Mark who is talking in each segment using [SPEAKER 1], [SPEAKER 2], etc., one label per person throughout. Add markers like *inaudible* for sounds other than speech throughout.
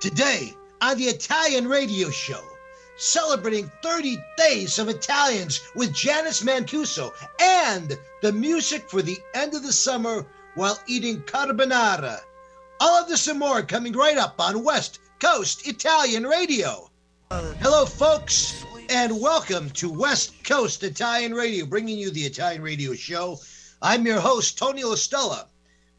[SPEAKER 1] Today on the Italian radio show, celebrating 30 days of Italians with Janice Mancuso and the music for the end of the summer while eating carbonara. All of this and more coming right up on West Coast Italian Radio. Hello, folks, and welcome to West Coast Italian Radio, bringing you the Italian Radio Show. I'm your host, Tony LaStella.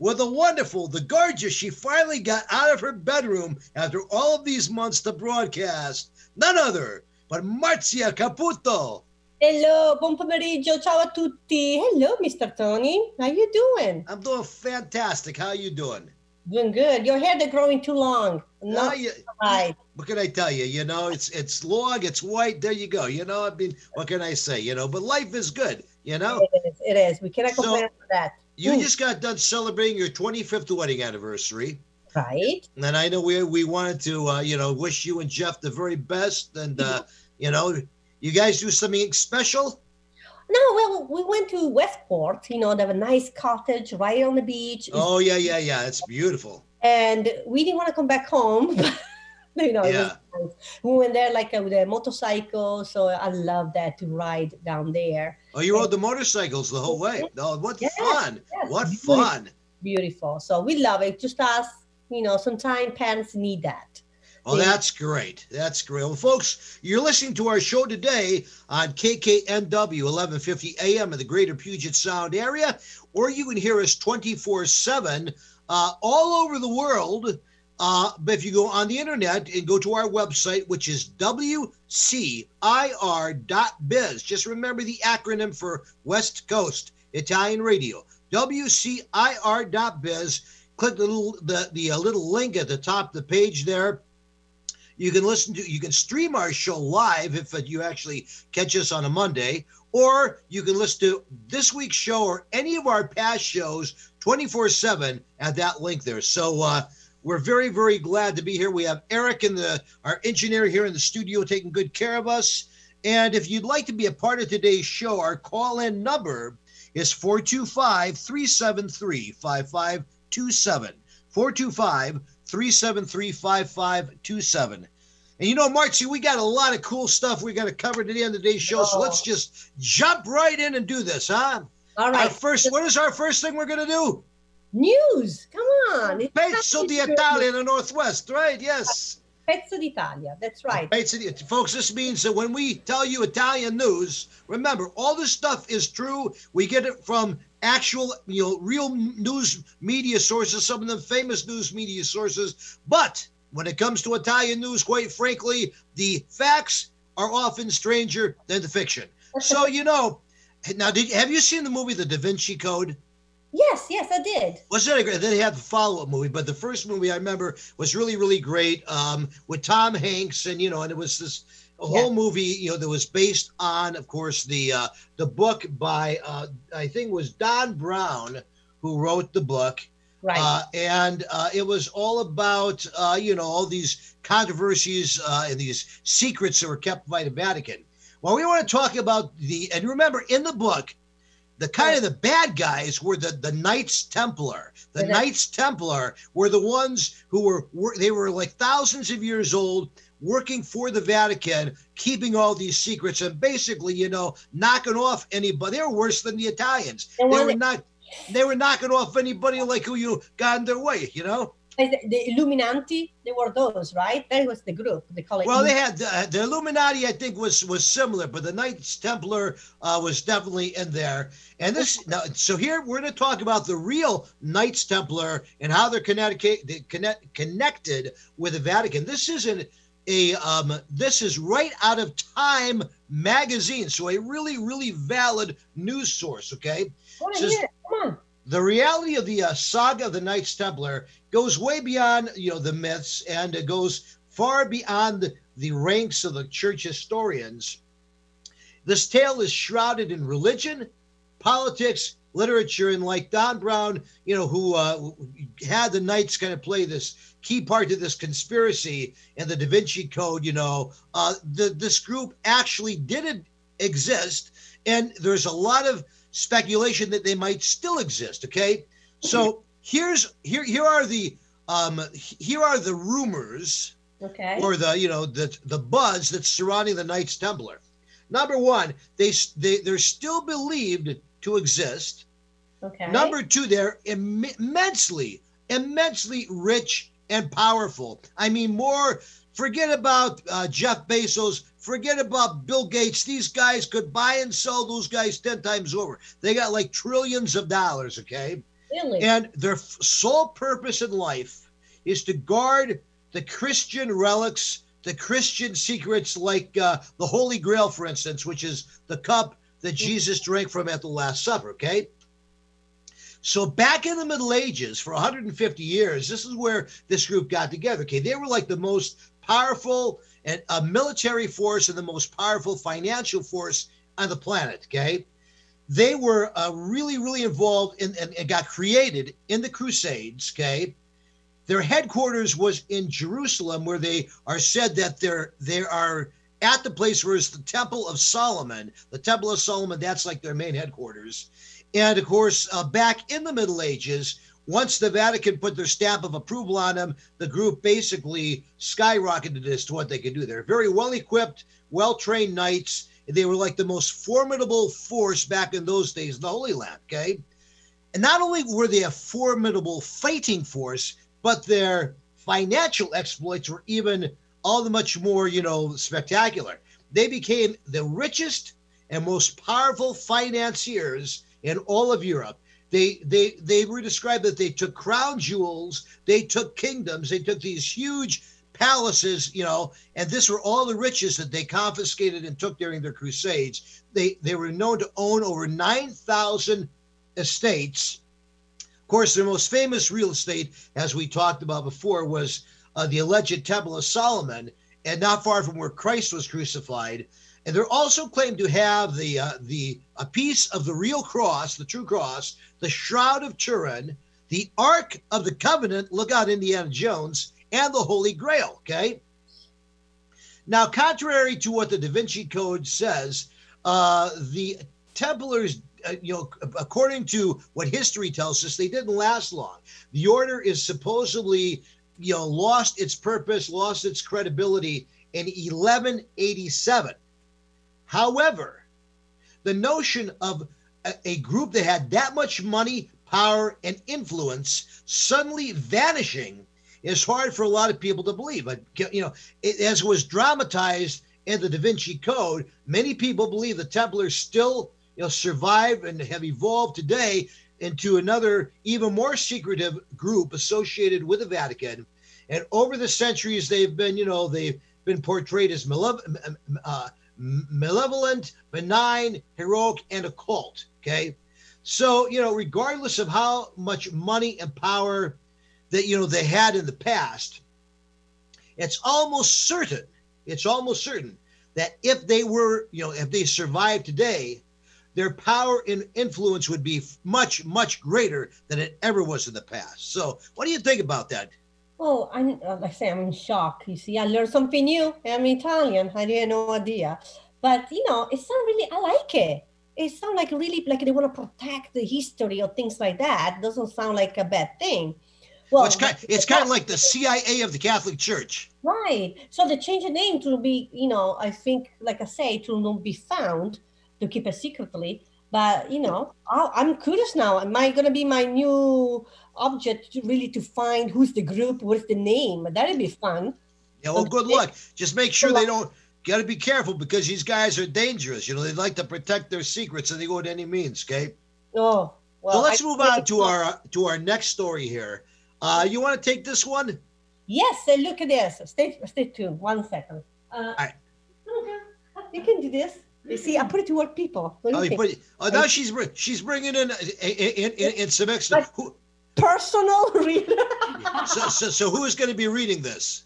[SPEAKER 1] With the wonderful, the gorgeous, she finally got out of her bedroom after all of these months to broadcast. None other but Marzia Caputo.
[SPEAKER 2] Hello, buon pomeriggio, ciao a tutti. Hello, Mr. Tony. How you doing?
[SPEAKER 1] I'm doing fantastic. How are you doing?
[SPEAKER 2] Doing good. Your hair they're growing too long.
[SPEAKER 1] No,
[SPEAKER 2] Not
[SPEAKER 1] you,
[SPEAKER 2] right.
[SPEAKER 1] what can I tell you? You know, it's it's long, it's white. There you go. You know, I mean, what can I say? You know, but life is good. You know,
[SPEAKER 2] It is. It is. We cannot
[SPEAKER 1] So-
[SPEAKER 2] complain for that.
[SPEAKER 1] You
[SPEAKER 2] Mm.
[SPEAKER 1] just got done celebrating your 25th wedding anniversary.
[SPEAKER 2] Right.
[SPEAKER 1] And I know we we wanted to uh, you know wish you and Jeff the very best, and uh, you know you guys do something special.
[SPEAKER 2] No, well, we went to Westport. You know, they have a nice cottage right on the beach,
[SPEAKER 1] Oh yeah, yeah, yeah. It's beautiful.
[SPEAKER 2] and we didn't want to come back home. *laughs* *laughs* you know,
[SPEAKER 1] Yeah.
[SPEAKER 2] nice. We went there like uh, with a motorcycle, so I love that to ride down there.
[SPEAKER 1] Oh, you rode the motorcycles the whole way. Oh, what
[SPEAKER 2] Yes,
[SPEAKER 1] fun!
[SPEAKER 2] yes.
[SPEAKER 1] What
[SPEAKER 2] Beautiful.
[SPEAKER 1] fun!
[SPEAKER 2] Beautiful. So we love it. Just us, you know, sometimes parents need that.
[SPEAKER 1] Oh,
[SPEAKER 2] Yeah.
[SPEAKER 1] that's great. That's great. Well, folks, you're listening to our show today on KKNW 1150 AM in the greater Puget Sound area, or you can hear us 24 7 uh, all over the world. Uh, but if you go on the internet and go to our website, which is WCIR.biz, just remember the acronym for West Coast Italian Radio, WCIR.biz. Click the little, the, the uh, little link at the top of the page there. You can listen to, you can stream our show live if you actually catch us on a Monday, or you can listen to this week's show or any of our past shows 24 7 at that link there. So, uh, we're very, very glad to be here. We have Eric and the our engineer here in the studio taking good care of us. And if you'd like to be a part of today's show, our call-in number is 425-373-5527. 425-373-5527. And you know, Marcy, we got a lot of cool stuff we got to cover today on today's show. So
[SPEAKER 2] Oh.
[SPEAKER 1] let's just jump right in and do this, huh?
[SPEAKER 2] All right.
[SPEAKER 1] Our first, what is our first thing we're gonna do?
[SPEAKER 2] News. Come on. It's
[SPEAKER 1] Pezzo di
[SPEAKER 2] Italian.
[SPEAKER 1] Italia in the Northwest, right? Yes.
[SPEAKER 2] Pezzo d'Italia. That's right.
[SPEAKER 1] Pezzo di- Folks, this means that when we tell you Italian news, remember, all this stuff is true. We get it from actual, you know, real news media sources, some of them famous news media sources. But when it comes to Italian news, quite frankly, the facts are often stranger than the fiction. *laughs* So, you know, now, did, have you seen the movie The Da Vinci Code?
[SPEAKER 2] Yes, yes, I did.
[SPEAKER 1] was that a great? Then they had the follow-up movie, but the first movie I remember was really, really great um, with Tom Hanks, and you know, and it was this a
[SPEAKER 2] Yeah.
[SPEAKER 1] whole movie, you know, that was based on, of course, the uh, the book by uh, I think it was Dan Brown who wrote the book,
[SPEAKER 2] Right.
[SPEAKER 1] uh, and uh, it was all about uh, you know all these controversies uh, and these secrets that were kept by the Vatican. Well, we want to talk about the and remember in the book, the kind of the bad guys were the the Knights Templar. The
[SPEAKER 2] Knights
[SPEAKER 1] Templar were the ones who were, were they were like thousands of years old. Working for the Vatican, keeping all these secrets, and basically, you know, knocking off anybody. They were worse than the Italians. They were not. They were knocking off anybody like who you got in their way. You know.
[SPEAKER 2] The, the Illuminati, they were those, right? That was the group. They call it.
[SPEAKER 1] Well, they had uh, the Illuminati. I think was was similar, but the Knights Templar uh, was definitely in there. And this *laughs* now, so here we're going to talk about the real Knights Templar and how they're connected they connect, connected with the Vatican. This isn't a um, this is right out of Time magazine, so a really really valid news source. Okay.
[SPEAKER 2] Wanna
[SPEAKER 1] just-
[SPEAKER 2] hear it? Come on.
[SPEAKER 1] The reality of the uh, saga of the Knights Templar goes way beyond you know the myths and it goes far beyond the, ranks of the church historians. This tale is shrouded in religion, politics, literature, and like Dan Brown, you know, who uh, had the Knights kind of play this key part to this conspiracy and the Da Vinci Code, you know, uh, the, this group actually didn't exist, and there's a lot of speculation that they might still exist. Okay, so here's here here are the um, here are the rumors
[SPEAKER 2] Okay.
[SPEAKER 1] or the you know the the buzz that's surrounding the Knights Templar. Number one, they they they're still believed to exist.
[SPEAKER 2] okay.
[SPEAKER 1] Number two, they're Im- immensely, immensely rich and powerful. I mean, more. Forget about uh, Jeff Bezos. Forget about Bill Gates. These guys could buy and sell those guys ten times over. They got like trillions of dollars. Okay,
[SPEAKER 2] really?
[SPEAKER 1] and their f- sole purpose in life is to guard the Christian relics, the Christian secrets, like uh, the Holy Grail, for instance, which is the cup that Jesus drank from at the Last Supper. Okay. So back in the Middle Ages, for 150 years, this is where this group got together. Okay, they were like the most powerful and a military force and the most powerful financial force on the planet. Okay, they were uh, really, really involved in and, and got created in the Crusades. Okay, their headquarters was in Jerusalem, where they are said that they're they are at the place where is the Temple of Solomon. The Temple of Solomon, that's like their main headquarters. And of course, uh, back in the Middle Ages, once the Vatican put their stamp of approval on them, the group basically skyrocketed as to what they could do. They're very well equipped, well trained knights. They were like the most formidable force back in those days in the Holy Land. Okay. And not only were they a formidable fighting force, but their financial exploits were even all the much more, you know, spectacular. They became the richest and most powerful financiers in all of Europe. They they they were described that they took crown jewels, they took kingdoms, they took these huge palaces, you know, and this were all the riches that they confiscated and took during their crusades. They they were known to own over 9,000 estates. Of course, their most famous real estate, as we talked about before, was uh, the alleged Temple of Solomon, and not far from where Christ was crucified. And they're also claimed to have the uh, the a piece of the real cross, the true cross, the Shroud of Turin, the Ark of the Covenant. Look out, Indiana Jones, and the Holy Grail. Okay. Now, contrary to what the Da Vinci Code says, uh, the Templars, uh, you know, according to what history tells us, they didn't last long. The order is supposedly, you know, lost its purpose, lost its credibility in 1187. However, the notion of a, group that had that much money, power, and influence suddenly vanishing is hard for a lot of people to believe. But you know, it, as was dramatized in the Da Vinci Code, many people believe the Templars still you know survive and have evolved today into another even more secretive group associated with the Vatican. And over the centuries, they've been you know they've been portrayed as malevolent. Uh, malevolent, benign, heroic, and occult. Okay. So, you know, regardless of how much money and power that, you know, they had in the past, it's almost certain, it's almost certain that if they were, you know, if they survived today, their power and influence would be much, much greater than it ever was in the past. So, what do you think about that?
[SPEAKER 2] Oh, I'm uh, like I say, I'm in shock. You see, I learned something new. I'm Italian. I had no idea. But you know, it sounds really. I like it. It sounds like really like they want to protect the history or things like that. It doesn't sound like a bad thing.
[SPEAKER 1] Well, well it's kind. It's kind of like the CIA of the Catholic Church.
[SPEAKER 2] Right. So they change the name to be, you know, I think, like I say, to not be found, to keep it secretly. But you know, I'm curious now. Am I going to be my new object to really to find who's the group, what's the name? That'd be fun.
[SPEAKER 1] Yeah, well, good luck. Just make sure they don't. Got to be careful because these guys are dangerous. You know, they like to protect their secrets, and they go at any means. Okay.
[SPEAKER 2] Oh well.
[SPEAKER 1] So let's I move on to our to our next story here. Uh, you want to take this one?
[SPEAKER 2] Yes. Uh, look at this. Stay stay tuned. One second. Uh, All
[SPEAKER 1] right. *laughs*
[SPEAKER 2] You can do this. You see, I put it to work people.
[SPEAKER 1] Oh, you put it, oh, now she's she's bringing in in, in, in some extra. Who,
[SPEAKER 2] personal *laughs* reader.
[SPEAKER 1] so, so, so who is going to be reading this?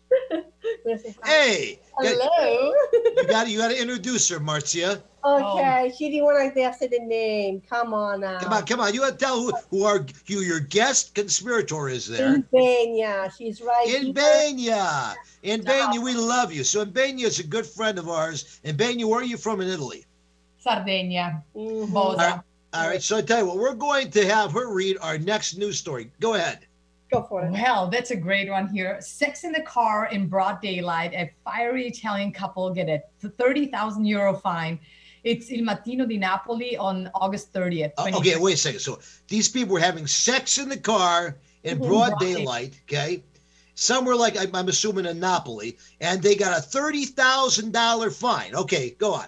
[SPEAKER 2] Hey, hello.
[SPEAKER 1] You got you got to introduce her, Marcia.
[SPEAKER 2] Okay, she didn't want to say the name. Come on now.
[SPEAKER 1] Come on, come on. You got to tell who who are who your guest conspirator is there.
[SPEAKER 2] Benya, she's right.
[SPEAKER 1] In Benya, in Benya, we love you. So Benya is a good friend of ours. Benya, where are you from in Italy?
[SPEAKER 3] Sardinia, mm-hmm.
[SPEAKER 1] All right. All right, so I tell you what, we're going to have her read our next news story. Go ahead.
[SPEAKER 2] Go for it.
[SPEAKER 3] Well, that's a great one here. Sex in the car in broad daylight. A fiery Italian couple get a 30,000 euro fine. It's Il Mattino di Napoli on August 30th.
[SPEAKER 1] Uh, okay, wait a second. So these people were having sex in the car in broad
[SPEAKER 3] Right.
[SPEAKER 1] daylight, okay? Somewhere like, I'm, I'm assuming in Napoli, and they got a $30,000 fine. Okay, go on.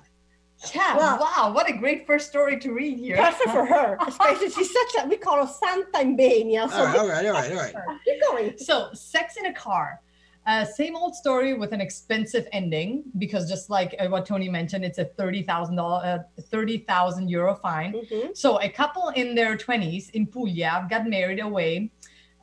[SPEAKER 3] Yeah,
[SPEAKER 2] Wow.
[SPEAKER 3] wow, what a great first story to read here.
[SPEAKER 2] Perfect for her, *laughs* especially she's such a we call her Santa Imbenia. So
[SPEAKER 1] All right, all right, all right, all right. *laughs*
[SPEAKER 2] keep going.
[SPEAKER 3] So, sex in a car. Uh, same old story with an expensive ending because just like uh, what Tony mentioned, it's a thirty thousand dollar, uh, thirty thousand euro fine.
[SPEAKER 2] Mhm.
[SPEAKER 3] So a couple in their twenties in Puglia got married away,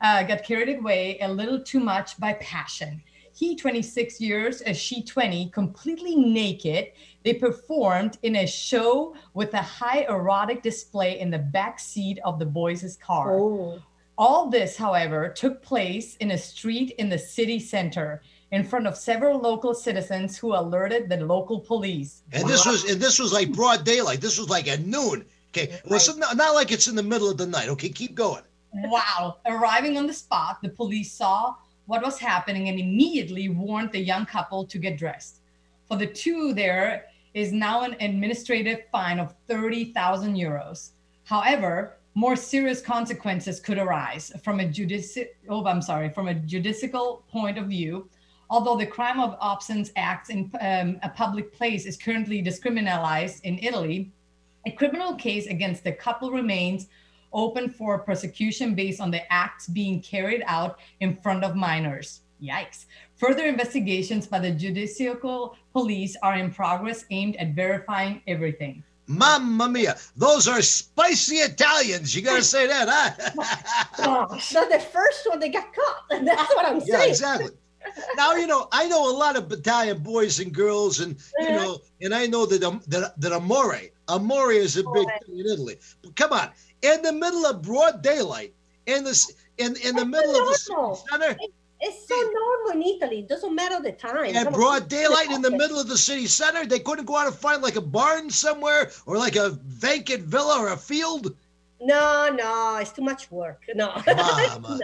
[SPEAKER 3] uh, got carried away a little too much by passion. He 26 years, uh, she 20, completely naked. They performed in a show with a high erotic display in the back seat of the boys' car.
[SPEAKER 2] Oh.
[SPEAKER 3] All this, however, took place in a street in the city center in front of several local citizens who alerted the local police.
[SPEAKER 1] And this was and this was like broad daylight. This was like at noon. Okay, well, so not, not like it's in the middle of the night. Okay, keep going.
[SPEAKER 3] Wow. Arriving on the spot, the police saw what was happening and immediately warned the young couple to get dressed. For the two, there is now an administrative fine of 30,000 euros. However, more serious consequences could arise from a judicial oh, I'm sorry, from a judicial point of view. Although the crime of obscene acts in um, a public place is currently discriminalized in Italy, a criminal case against the couple remains open for prosecution based on the acts being carried out in front of minors. Yikes. Further investigations by the judicial police are in progress aimed at verifying everything.
[SPEAKER 1] Mamma mia, those are spicy Italians. You gotta say that, huh? *laughs*
[SPEAKER 2] Gosh, that's the first one they got caught. *laughs* That's what I'm
[SPEAKER 1] yeah,
[SPEAKER 2] saying.
[SPEAKER 1] exactly. Now you know I know a lot of Italian boys and girls, and you know, and I know that um, that, that amore, amore is a big thing in Italy. But come on, in the middle of broad daylight, in this in in the middle of the center,
[SPEAKER 2] It's so normal in Italy. It doesn't matter the time.
[SPEAKER 1] at broad daylight in the middle of the city center, they couldn't go out and find like a barn somewhere or like a vacant villa or a field.
[SPEAKER 2] No, no, it's too much work. No, *laughs* no.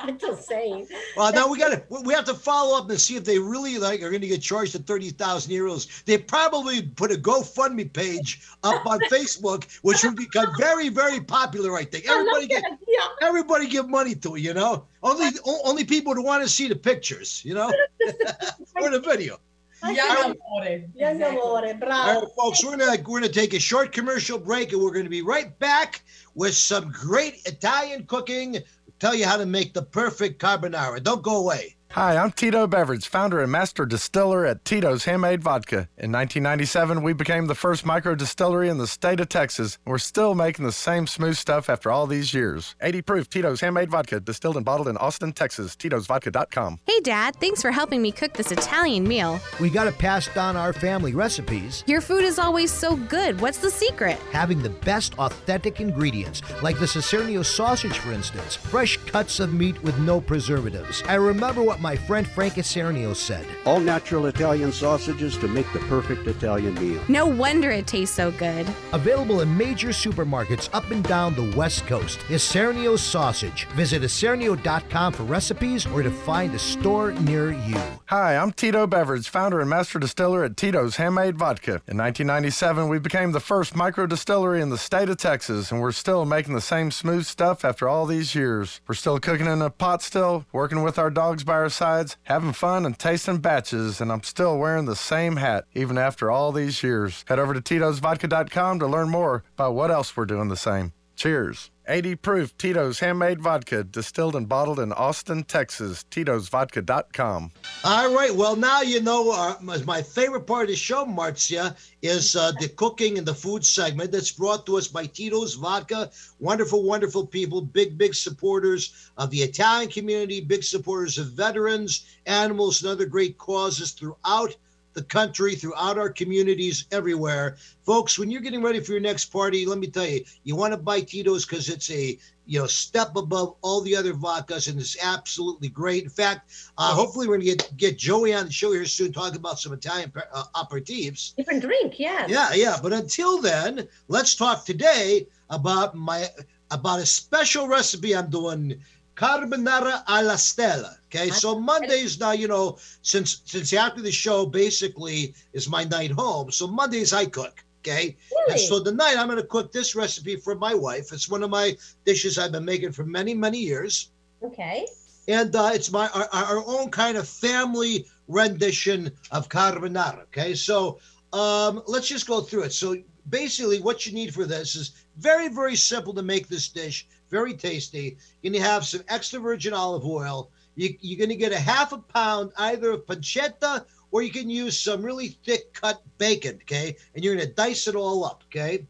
[SPEAKER 2] I'm just saying.
[SPEAKER 1] Well, now we got to we have to follow up and see if they really like are going to get charged the thirty thousand euros. They probably put a GoFundMe page up on *laughs* Facebook, which would become very very popular. I think everybody get
[SPEAKER 2] Yeah,
[SPEAKER 1] everybody give money to it. You know, only only people who want to see the pictures. You know, *laughs* or the video.
[SPEAKER 3] Young amore.
[SPEAKER 2] young amore,
[SPEAKER 1] All right, folks, we're gonna we're gonna take a short commercial break, and we're gonna be right back with some great Italian cooking. Tell you how to make the perfect carbonara. Don't go away.
[SPEAKER 4] Hi, I'm Tito Beveridge, founder and master distiller at Tito's Handmade Vodka. In 1997, we became the first micro distillery in the state of Texas. We're still making the same smooth stuff after all these years. 80 proof Tito's Handmade Vodka, distilled and bottled in Austin, Texas. Tito'sVodka.com.
[SPEAKER 5] Hey, Dad, thanks for helping me cook this Italian meal.
[SPEAKER 6] We got to pass down our family recipes,
[SPEAKER 5] Your food is always so good. What's the secret?
[SPEAKER 6] having the best authentic ingredients, like the Isernio sausage, for instance. Fresh cuts of meat with no preservatives. I remember what my friend Frank Isernio said.
[SPEAKER 7] All natural Italian sausages to make the perfect Italian meal.
[SPEAKER 5] No wonder it tastes so good.
[SPEAKER 6] Available in major supermarkets up and down the West Coast. Isernio sausage. Visit Isernio.com for recipes or to find a store near you.
[SPEAKER 4] Hi, I'm Tito Beveridge, founder and master distiller at Tito's Handmade Vodka. In 1997, we became the first micro distillery in the state of Texas, and we're still making the same smooth stuff after all these years. We're still cooking in a pot still, working with our dogs by our sides, having fun and tasting batches, and I'm still wearing the same hat even after all these years. Head over to Tito'sVodka.com to learn more about what else we're doing the same. Cheers. 80 proof Tito's Handmade Vodka, distilled and bottled in Austin, Texas. Tito'sVodka.com.
[SPEAKER 1] All right. Well, now you know uh, my my favorite part of the show, Marcia, is uh, the cooking and the food segment that's brought to us by Tito's Vodka. Wonderful, wonderful people, big, big supporters of the Italian community, big supporters of veterans, animals, and other great causes throughout the country, throughout our communities, everywhere. Folks, when you're getting ready for your next party, let me tell you, you want to buy Tito's because it's a you know step above all the other vodkas and it's absolutely great. In fact, uh, hopefully we're gonna get get Joey on the show here soon, talking about some Italian uh, aperitifs.
[SPEAKER 2] Different drink, yeah.
[SPEAKER 1] Yeah, yeah. But until then, let's talk today about my about a special recipe I'm doing carbonara alla stella. Okay, so Mondays now, you know, since since after the show basically is my night home, so Mondays I cook. Okay, and
[SPEAKER 2] Really?
[SPEAKER 1] so tonight I'm going to cook this recipe for my wife. It's one of my dishes I've been making for many many years,
[SPEAKER 2] Okay.
[SPEAKER 1] and uh, it's my our, our own kind of family rendition of carbonara. Okay, so um, let's just go through it. So basically, what you need for this is very very simple to make this dish. Very tasty. You're gonna have some extra virgin olive oil. You, you're gonna get a half a pound either of pancetta or you can use some really thick cut bacon. Okay, and you're gonna dice it all up. Okay.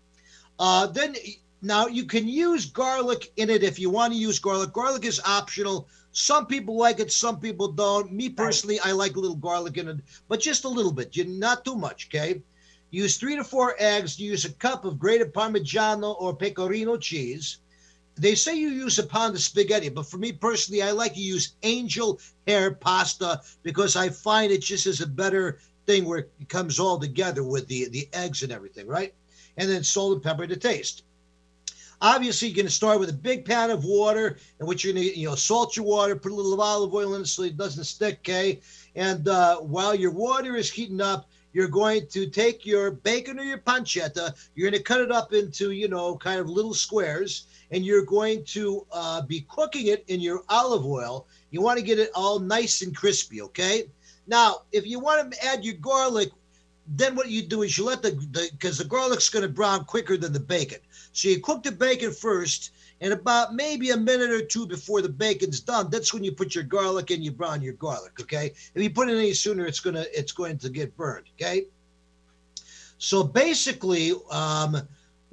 [SPEAKER 1] Uh, then now you can use garlic in it if you want to use garlic. Garlic is optional. Some people like it, some people don't. Me personally, I like a little garlic in it, but just a little bit, you not too much. Okay. Use three to four eggs. Use a cup of grated Parmigiano or Pecorino cheese. They say you use a pound of spaghetti, but for me personally, I like to use angel hair pasta because I find it just is a better thing where it comes all together with the the eggs and everything, right? And then salt and pepper to taste. Obviously, you're going to start with a big pan of water, and what you're going to, you know, salt your water, put a little of olive oil in it so it doesn't stick, okay? And uh, while your water is heating up, you're going to take your bacon or your pancetta, you're going to cut it up into, you know, kind of little squares, and you're going to uh, be cooking it in your olive oil. You want to get it all nice and crispy, okay? Now, if you want to add your garlic, then what you do is you let the because the, garlic's going to brown quicker than the bacon. So you cook the bacon first, and about maybe a minute or two before the bacon's done, that's when you put your garlic in. You brown your garlic. Okay. If you put it any sooner, it's gonna it's going to get burned. Okay. So basically, um,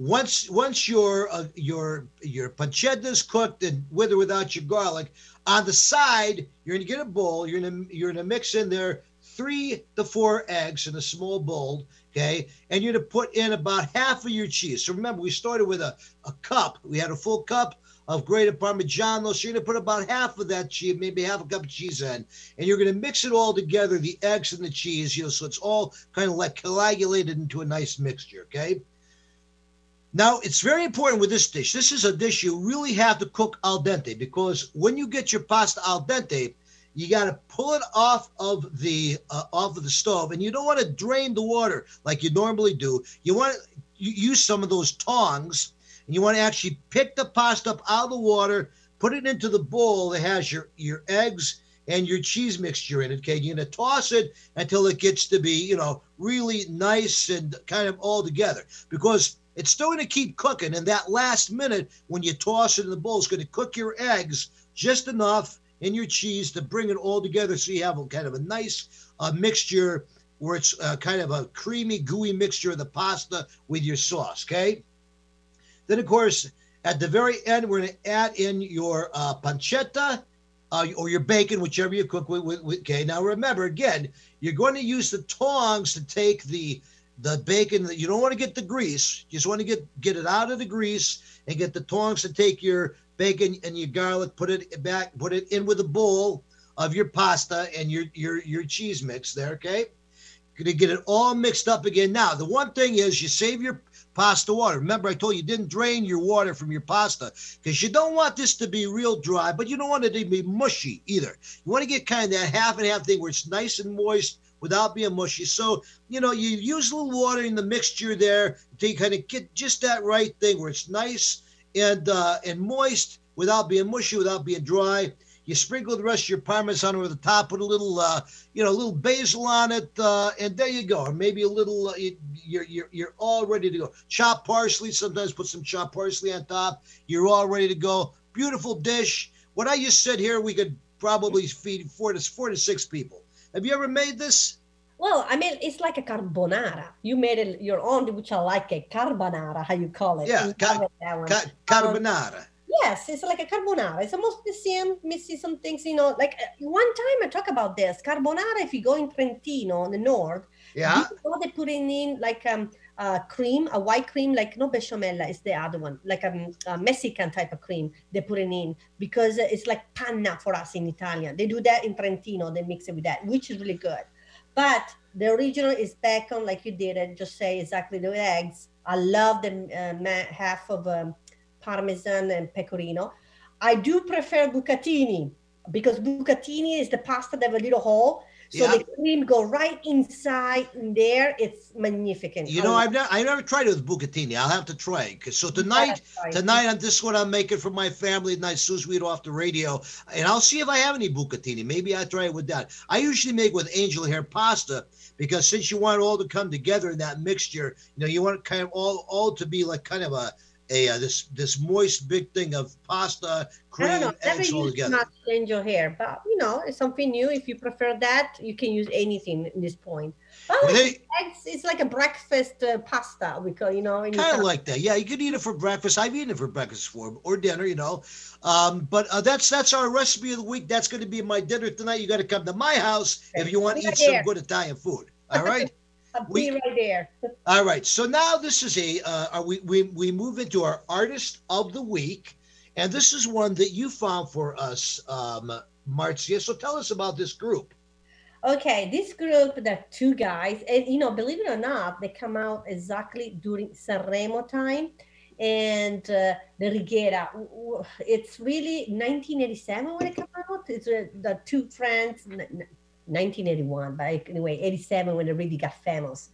[SPEAKER 1] once once your uh, your your pancetta is cooked and with or without your garlic, on the side you're gonna get a bowl. You're gonna you're gonna mix in there three to four eggs in a small bowl. Okay, and you're gonna put in about half of your cheese. So remember, we started with a, a cup. We had a full cup of grated Parmigiano. So you're gonna put about half of that cheese, maybe half a cup of cheese in, and you're gonna mix it all together, the eggs and the cheese, you know, so it's all kind of like coagulated into a nice mixture. Okay. Now, it's very important with this dish. This is a dish you really have to cook al dente because when you get your pasta al dente, you got to pull it off of the uh, off of the stove, and you don't want to drain the water like you normally do. You want to use some of those tongs, and you want to actually pick the pasta up out of the water, put it into the bowl that has your your eggs and your cheese mixture in it. Okay, you're gonna toss it until it gets to be you know really nice and kind of all together because it's still going to keep cooking. And that last minute, when you toss it in the bowl, it's going to cook your eggs just enough and your cheese to bring it all together so you have a kind of a nice uh, mixture where it's uh, kind of a creamy, gooey mixture of the pasta with your sauce. Okay. Then, of course, at the very end, we're going to add in your uh, pancetta. Uh, or your bacon, whichever you cook with, with, with. Okay, now remember again, you're going to use the tongs to take the the bacon that you don't want to get the grease you just want to get get it out of the grease and get the tongs to take your bacon and your garlic put it back put it in with a bowl of your pasta and your your your cheese mix there okay? Gonna get it all mixed up again. Now the one thing is you save your pasta water. Remember i told you, you didn't drain your water from your pasta because you don't want this to be real dry but you don't want it to be mushy either. You want to get kind of that half and half thing where it's nice and moist without being mushy. So, you know, you use a little water in the mixture there to kind of get just that right thing where it's nice and uh, and moist without being mushy, without being dry. You sprinkle the rest of your parmesan over the top, with a little, uh, you know, a little basil on it, uh, and there you go. Or maybe a little, uh, you're, you're, you're all ready to go. Chopped parsley, sometimes put some chopped parsley on top. You're all ready to go. Beautiful dish. What I just said here, we could probably feed four to four to six people. Have you ever made this?
[SPEAKER 2] Well, I mean, it's like a carbonara. You made it your own, which I like a carbonara, how you call it.
[SPEAKER 1] Yeah,
[SPEAKER 2] You
[SPEAKER 1] ca-
[SPEAKER 2] love it.
[SPEAKER 1] Ca- carbonara.
[SPEAKER 2] Yes, it's like a carbonara. It's almost the same, missing some things, you know. Like uh, one time I talk about this carbonara. If you go in Trentino, in the north,
[SPEAKER 1] yeah,
[SPEAKER 2] you know they putting in like um uh, cream, a white cream, like no bechamel is the other one, like um, a Mexican type of cream they putting in because it's like panna for us in Italian. They do that in Trentino. They mix it with that, which is really good. But the original is bacon, like you did it. Just say exactly the eggs. I love the uh, half of um, parmesan and pecorino. I do prefer bucatini because bucatini is the pasta that have a little hole. So
[SPEAKER 1] Yeah.
[SPEAKER 2] the cream go right inside in there. It's magnificent.
[SPEAKER 1] You know, I've never, I never tried it with bucatini. I'll have to try it. So tonight, tonight, I'm this is what I'm making for my family tonight. As soon as we get off the radio, and I'll see if I have any bucatini. Maybe I try it with that. I usually make with angel hair pasta because since you want it all to come together in that mixture, you know, you want it kind of all all to be like kind of a a uh, this this moist big thing of pasta, cream,
[SPEAKER 2] know.
[SPEAKER 1] Eggs all together.
[SPEAKER 2] much angel hair, but you know, it's something new. If you prefer that, you can use anything in this point. But
[SPEAKER 1] Well, they-
[SPEAKER 2] eggs, it's like a breakfast uh, pasta. We call, you know,
[SPEAKER 1] kind of like that. Yeah, you could eat it for breakfast. I've eaten it for breakfast for or dinner, you know. Um, but uh, that's that's our recipe of the week. That's going to be my dinner tonight. You got to come to my house if you want to eat some
[SPEAKER 2] there.
[SPEAKER 1] good Italian food. *laughs* All right.
[SPEAKER 2] I'll
[SPEAKER 1] we-
[SPEAKER 2] be right there. *laughs*
[SPEAKER 1] All right. So now this is a uh, are we, we we move into our artist of the week, and this is one that you found for us, um, Marcia. So tell us about this group.
[SPEAKER 2] Okay, this group, the two guys, and you know, believe it or not, they come out exactly during Sanremo time, and uh, the w- It's really 1987 when it came out. It's uh, the two friends, 1981, but anyway, 87 when they really got famous.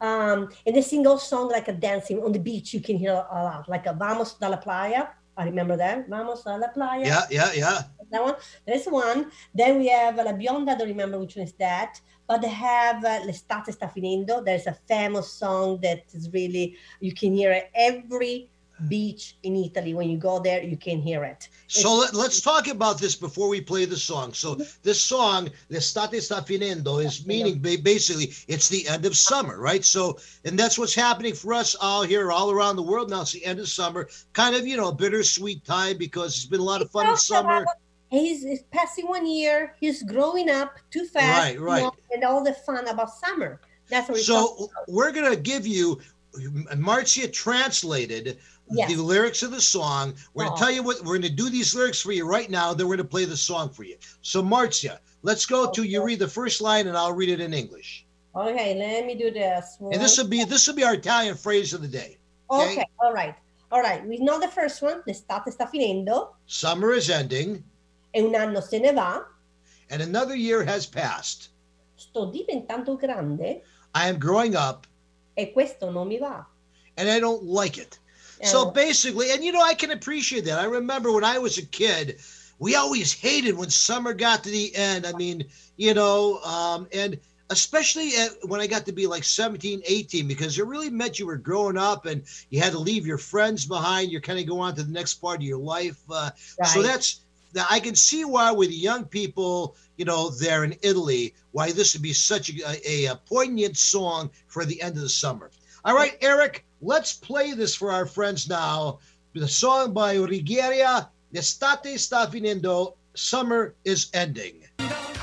[SPEAKER 2] Um, and they sing all song like a dancing on the beach. You can hear a lot, like a Vamos da la Playa. I remember that. Vamos a la Playa
[SPEAKER 1] Yeah, yeah, yeah.
[SPEAKER 2] that one. There's one. Then we have La Bionda. I don't remember which one is that. But they have uh, L'estate sta finendo. There's a famous song that is really you can hear it every beach in Italy. When you go there, you can hear it.
[SPEAKER 1] So let, let's talk about this before we play the song. So mm-hmm. this song, "L'estate sta finendo," is meaning basically it's the end of summer, right? So, and that's what's happening for us all here, all around the world now. It's the end of summer, kind of you know a bittersweet time because it's been a lot of fun in summer.
[SPEAKER 2] He's, he's passing one year. He's growing up too fast.
[SPEAKER 1] Right,
[SPEAKER 2] you
[SPEAKER 1] right.
[SPEAKER 2] know, and all the fun about summer. That's what we're
[SPEAKER 1] So we're gonna give you. Marcia translated
[SPEAKER 2] Yes.
[SPEAKER 1] the lyrics of the song. We're gonna tell you what we're gonna do these lyrics for you right now. Then we're gonna play the song for you. So Marcia, let's go to you. Read the first line, and I'll read it in English.
[SPEAKER 2] Okay, let me do this.
[SPEAKER 1] And this will be this will be our Italian phrase of the day. okay.
[SPEAKER 2] Okay, all right. All right, we know the first one. L'estate sta finendo.
[SPEAKER 1] Summer is ending,
[SPEAKER 2] E un anno se ne va.
[SPEAKER 1] and another year has passed.
[SPEAKER 2] sto diventando grande
[SPEAKER 1] I am growing up,
[SPEAKER 2] e questo non mi va.
[SPEAKER 1] and I don't like it. So basically, and you know, I can appreciate that. I remember when I was a kid, we always hated when summer got to the end. I mean, you know, um, and especially at, when I got to be like 17, 18, because it really meant you were growing up and you had to leave your friends behind. You're kind of going on to the next part of your life. Uh, So that's I can see why with young people, you know, there in Italy, why this would be such a, a, a poignant song for the end of the summer. All right, Eric, let's play this for our friends now. The song by Righeira, L'estate sta finendo, summer is ending.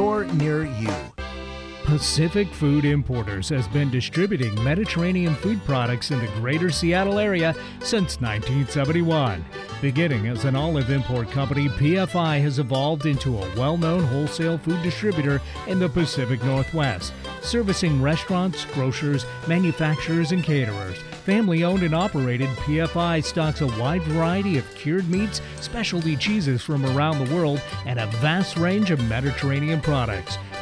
[SPEAKER 6] store near you.
[SPEAKER 8] Pacific Food Importers has been distributing Mediterranean food products in the greater Seattle area since 1971. Beginning as an olive import company, PFI has evolved into a well known wholesale food distributor in the Pacific Northwest, servicing restaurants, grocers, manufacturers, and caterers. Family owned and operated, PFI stocks a wide variety of cured meats, specialty cheeses from around the world, and a vast range of Mediterranean products.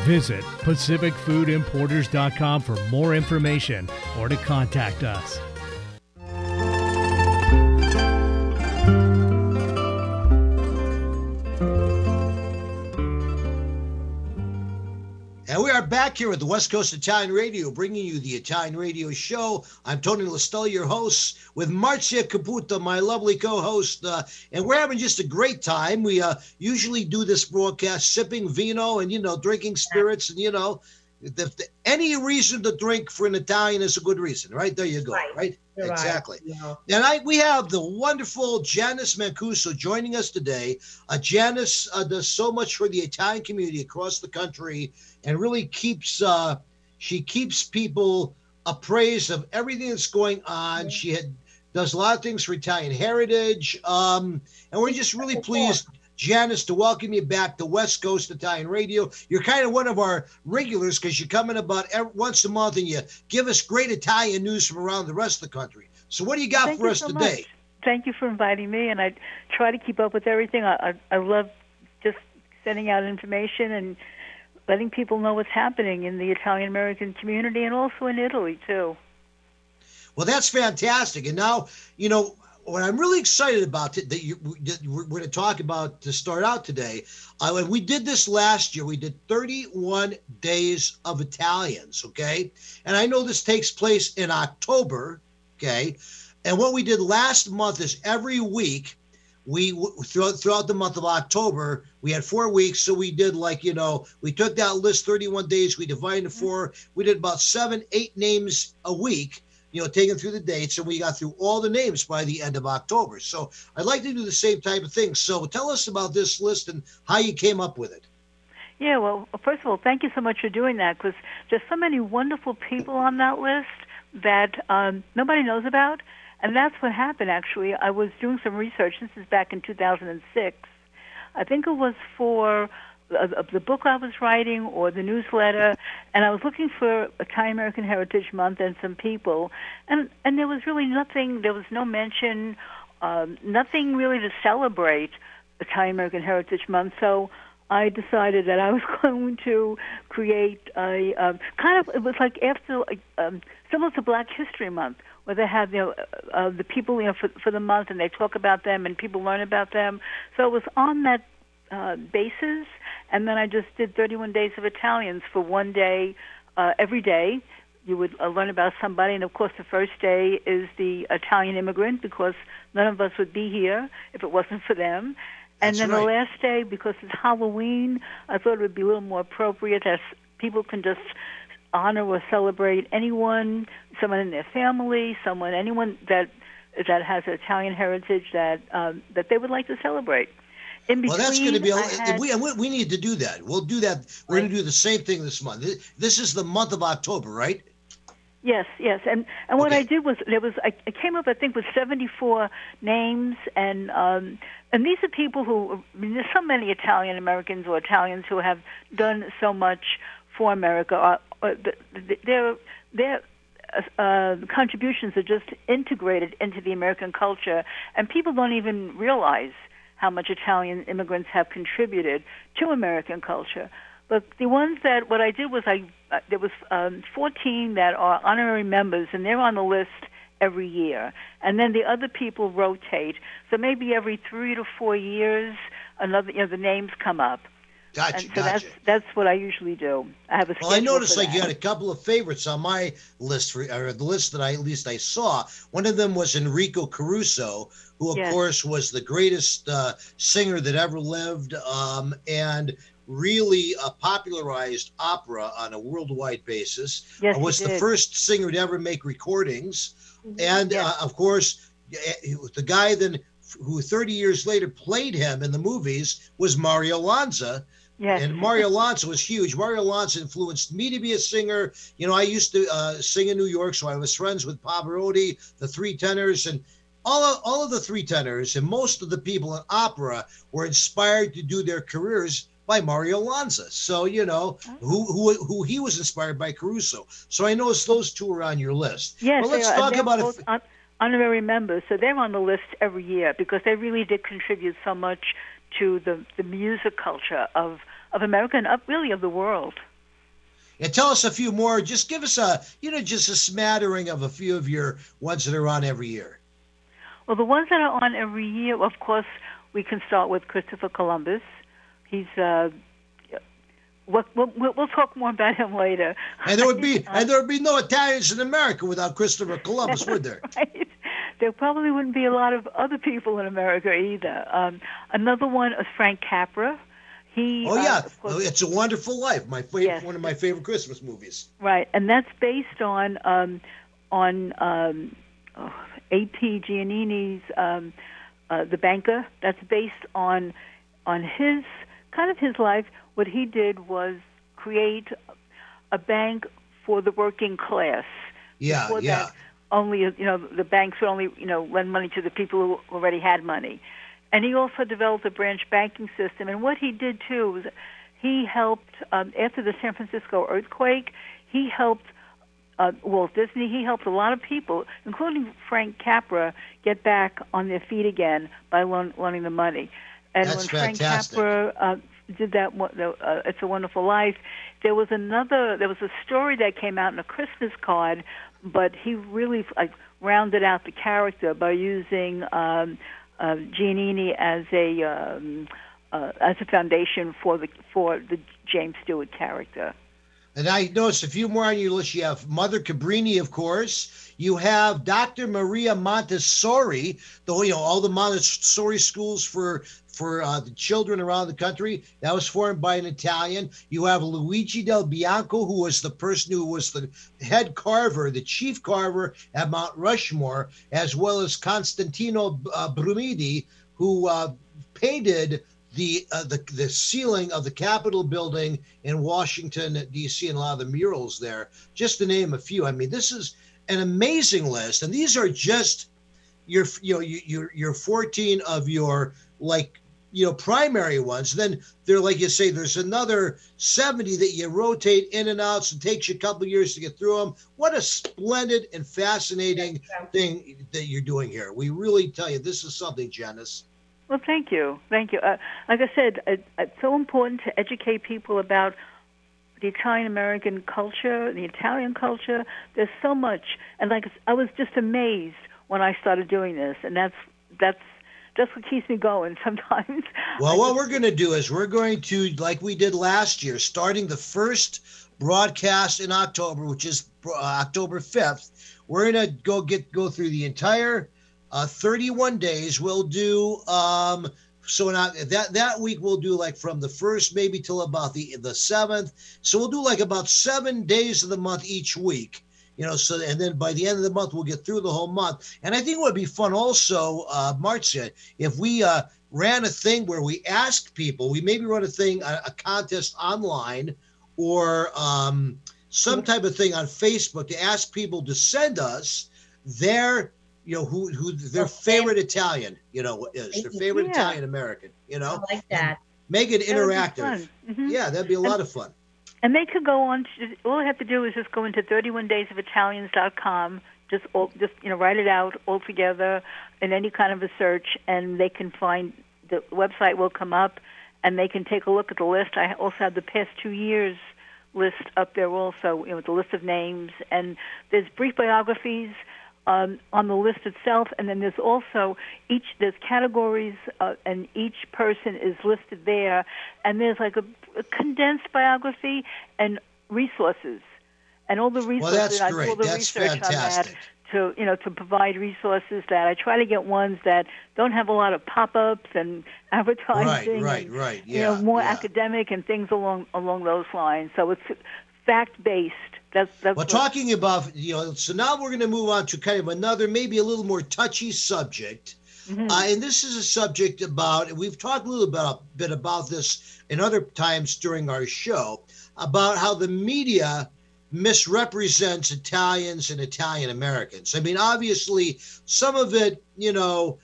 [SPEAKER 8] Visit PacificFoodImporters.com for more information or to contact us.
[SPEAKER 1] Back here at the West Coast Italian Radio, bringing you the Italian Radio Show. I'm Tony LaStella, your host, with Marcia Caputo, my lovely co-host, uh, and we're having just a great time. We uh, usually do this broadcast sipping vino and you know drinking spirits, and you know, if the, any reason to drink for an Italian is a good reason, right? There you go, right? right? Exactly.
[SPEAKER 2] Right. Yeah.
[SPEAKER 1] And I, we have the wonderful Janice Mancuso joining us today. Uh, Janice uh, does so much for the Italian community across the country, and really keeps uh, she keeps people appraised of everything that's going on. She had does a lot of things for Italian heritage, um, and we're just really pleased. Janice, to welcome you back to West Coast Italian Radio. You're kind of one of our regulars because you come in about every, once a month and you give us great Italian news from around the rest of the country. So, what do you got
[SPEAKER 9] Thank
[SPEAKER 1] for
[SPEAKER 9] you
[SPEAKER 1] us
[SPEAKER 9] so
[SPEAKER 1] today?
[SPEAKER 9] Much. Thank you for inviting me, and I try to keep up with everything. I, I, I love just sending out information and letting people know what's happening in the Italian American community and also in Italy, too.
[SPEAKER 1] Well, that's fantastic. And now, you know, what I'm really excited about that you, that we're going to talk about to start out today. Uh, we did this last year, we did 31 days of Italians. Okay, and I know this takes place in October. Okay, and what we did last month is every week. We throughout throughout the month of October, we had four weeks. So we did like you know, we took that list, 31 days. We divided into four. We did about seven, eight names a week you know, taking through the dates, and we got through all the names by the end of October. So I'd like to do the same type of thing. So tell us about this list and how you came up with it.
[SPEAKER 9] Yeah, well, first of all, thank you so much for doing that because there's so many wonderful people on that list that um, nobody knows about. And that's what happened, actually. I was doing some research. This is back in 2006. I think it was for the book I was writing or the newsletter, and I was looking for Italian American Heritage Month and some people, and and there was really nothing. There was no mention, um, nothing really to celebrate Italian American Heritage Month. So I decided that I was *laughs* going to create a um, kind of it was like after um, similar to Black History Month, where they have you know uh, the people you know for for the month and they talk about them and people learn about them. So it was on that uh, basis and then I just did 31 days of Italians for one day uh, every day. You would uh, learn about somebody, and of course, the first day is the Italian immigrant because none of us would be here if it wasn't for them. And
[SPEAKER 1] That's
[SPEAKER 9] then
[SPEAKER 1] right.
[SPEAKER 9] the last day, because it's Halloween, I thought it would be a little more appropriate as people can just honor or celebrate anyone, someone in their family, someone, anyone that that has Italian heritage that um, that they would like to celebrate. In between,
[SPEAKER 1] well, that's going to be. A,
[SPEAKER 9] had-
[SPEAKER 1] we, we we need to do that. We'll do that. We're going to do the same thing this month. This- is the month of October, right?
[SPEAKER 9] Yes, yes, and and what
[SPEAKER 1] Okay.
[SPEAKER 9] I did was there was I, I came up I think with seventy four names and um and these are people who I mean, there's so many Italian Americans or Italians who have done so much for America. Uh, uh, th- th- their their uh, uh, contributions are just integrated into the American culture, and people don't even realize how much Italian immigrants have contributed to American culture. But the ones that what I did was I uh, there was um, 14 that are honorary members, and they're on the list every year. And then the other people rotate. So maybe every three to four years, another you know the names come up.
[SPEAKER 1] Gotcha.
[SPEAKER 9] and so
[SPEAKER 1] gotcha.
[SPEAKER 9] that's that's what I usually do. I have a
[SPEAKER 1] Well, I noticed like you had a couple of favorites on my list, for, or the list that I at least I saw. One of them was Enrico Caruso, who of
[SPEAKER 9] Yes.
[SPEAKER 1] course was the greatest uh, singer that ever lived, um, and really uh, popularized opera on a worldwide basis.
[SPEAKER 9] Yes,
[SPEAKER 1] Uh,
[SPEAKER 9] he
[SPEAKER 1] was the first singer to ever make recordings, and
[SPEAKER 9] Yes.
[SPEAKER 1] uh, of course, eh, the guy then who 30 years later played him in the movies was Mario Lanza,
[SPEAKER 9] Yes.
[SPEAKER 1] And Mario Lanza was huge. Mario Lanza influenced me to be a singer. You know, I used to uh, sing in New York, so I was friends with Pavarotti, the three tenors, and all of, all of the three tenors and most of the people in opera were inspired to do their careers by Mario Lanza. So you know who who who he was inspired by Caruso. So I noticed those two are on your list.
[SPEAKER 9] Yes,
[SPEAKER 1] well, let's
[SPEAKER 9] they are.
[SPEAKER 1] talk about
[SPEAKER 9] they're
[SPEAKER 1] it.
[SPEAKER 9] both honorary members, so they're on the list every year because they really did contribute so much to the the music culture of of America and really of the world.
[SPEAKER 1] And tell us a few more. Just give us a you know just a smattering of a few of your ones that are on every year.
[SPEAKER 9] Well, the ones that are on every year, of course, we can start with Christopher Columbus. He's uh, we'll, we'll, we'll talk more about him later.
[SPEAKER 1] And there would be *laughs* and there would be no Italians in America without Christopher Columbus, would there? *laughs*
[SPEAKER 9] right. There probably wouldn't be a lot of other people in America either. Um, another one is Frank Capra. He,
[SPEAKER 1] Oh
[SPEAKER 9] uh,
[SPEAKER 1] yeah,
[SPEAKER 9] course-
[SPEAKER 1] Oh, it's a Wonderful Life. My favorite,
[SPEAKER 9] Yes.
[SPEAKER 1] one of my favorite Christmas movies.
[SPEAKER 9] Right, and that's based on um, on um, oh, A.P. Giannini's um, uh, The Banker. That's based on on his kind of his life. What he did was create a bank for the working class.
[SPEAKER 1] Yeah,
[SPEAKER 9] Before
[SPEAKER 1] yeah.
[SPEAKER 9] that, only you know the banks would only you know lend money to the people who already had money, and he also developed a branch banking system. And what he did too was he helped um, after the San Francisco earthquake. He helped uh, Walt Disney. He helped a lot of people, including Frank Capra, get back on their feet again by loan, loaning the money. And
[SPEAKER 1] That's
[SPEAKER 9] when Frank
[SPEAKER 1] fantastic.
[SPEAKER 9] Capra uh, did that, uh, "It's a Wonderful Life," there was another. There was a story that came out in a Christmas card, but he really like rounded out the character by using um, uh, Giannini as a um, uh, as a foundation for the for the James Stewart character.
[SPEAKER 1] And I noticed a few more on your list. You have Mother Cabrini, of course. You have Dr. Maria Montessori, the you know all the Montessori schools for for uh, the children around the country. That was formed by an Italian. You have Luigi Del Bianco, who was the person who was the head carver, the chief carver at Mount Rushmore, as well as Constantino uh, Brumidi, who uh, painted the uh, the the ceiling of the Capitol building in Washington D.C. and a lot of the murals there, just to name a few. I mean, this is an amazing list, and these are just your you know your your 14 of your like you know primary ones. Then they're like you say, there's another 70 that you rotate in and out, so it takes you a couple years to get through them. What a splendid and fascinating thing that you're doing here. We really tell you this is something, Janice.
[SPEAKER 9] Well, thank you, thank you. Uh, like I said, it, it's so important to educate people about the Italian American culture, the Italian culture. There's so much, and like I was just amazed when I started doing this, and that's that's that's what keeps me going *laughs* sometimes.
[SPEAKER 1] Well, what we're going to do is we're going to, like we did last year, starting the first broadcast in October, which is uh, October 5th, we're going to go get go through the entire uh, 31 days. We'll do um, so not that that week we'll do like from the first maybe till about the the seventh. So we'll do like about seven days of the month each week. You know, so and then by the end of the month we'll get through the whole month. And I think it would be fun also, uh, Marcia, if we uh, ran a thing where we asked people, we maybe run a thing, a, a contest online or um, some type of thing on Facebook to ask people to send us their, you know, who who their favorite Italian, you know, is their favorite
[SPEAKER 9] Yeah.
[SPEAKER 1] Italian American, you know,
[SPEAKER 2] like that.
[SPEAKER 1] make it
[SPEAKER 9] That would be
[SPEAKER 1] interactive.
[SPEAKER 9] fun. Mhm.
[SPEAKER 1] Yeah, that'd be a lot of fun.
[SPEAKER 9] And they could go on. To, all they have to do is just go into 31daysofitalians.com. Just, all, just you know, write it out all together in any kind of a search, and they can find the website will come up, and they can take a look at the list. I also have the past two years list up there also, you know, with the list of names, and there's brief biographies um, on the list itself, and then there's also each there's categories, uh, and each person is listed there, and there's like a, a condensed biography and resources, and all the resources.
[SPEAKER 1] that's
[SPEAKER 9] I
[SPEAKER 1] great.
[SPEAKER 9] the
[SPEAKER 1] That's
[SPEAKER 9] research on
[SPEAKER 1] fantastic.
[SPEAKER 9] that to you know to provide resources that I try to get ones that don't have a lot of pop-ups and *laughs* advertising,
[SPEAKER 1] right,
[SPEAKER 9] and,
[SPEAKER 1] right.
[SPEAKER 9] you know,
[SPEAKER 1] Yeah,
[SPEAKER 9] more
[SPEAKER 1] yeah.
[SPEAKER 9] academic and things along along those lines. So it's fact-based. That's that's
[SPEAKER 1] Well,
[SPEAKER 9] what-
[SPEAKER 1] talking about, you know, so now we're going to move on to kind of another, maybe a little more touchy subject. Mm-hmm. Uh, and this is a subject about, we've talked a little bit, a bit about this in other times during our show, about how the media misrepresents Italians and Italian Americans. I mean, obviously, some of it, you know,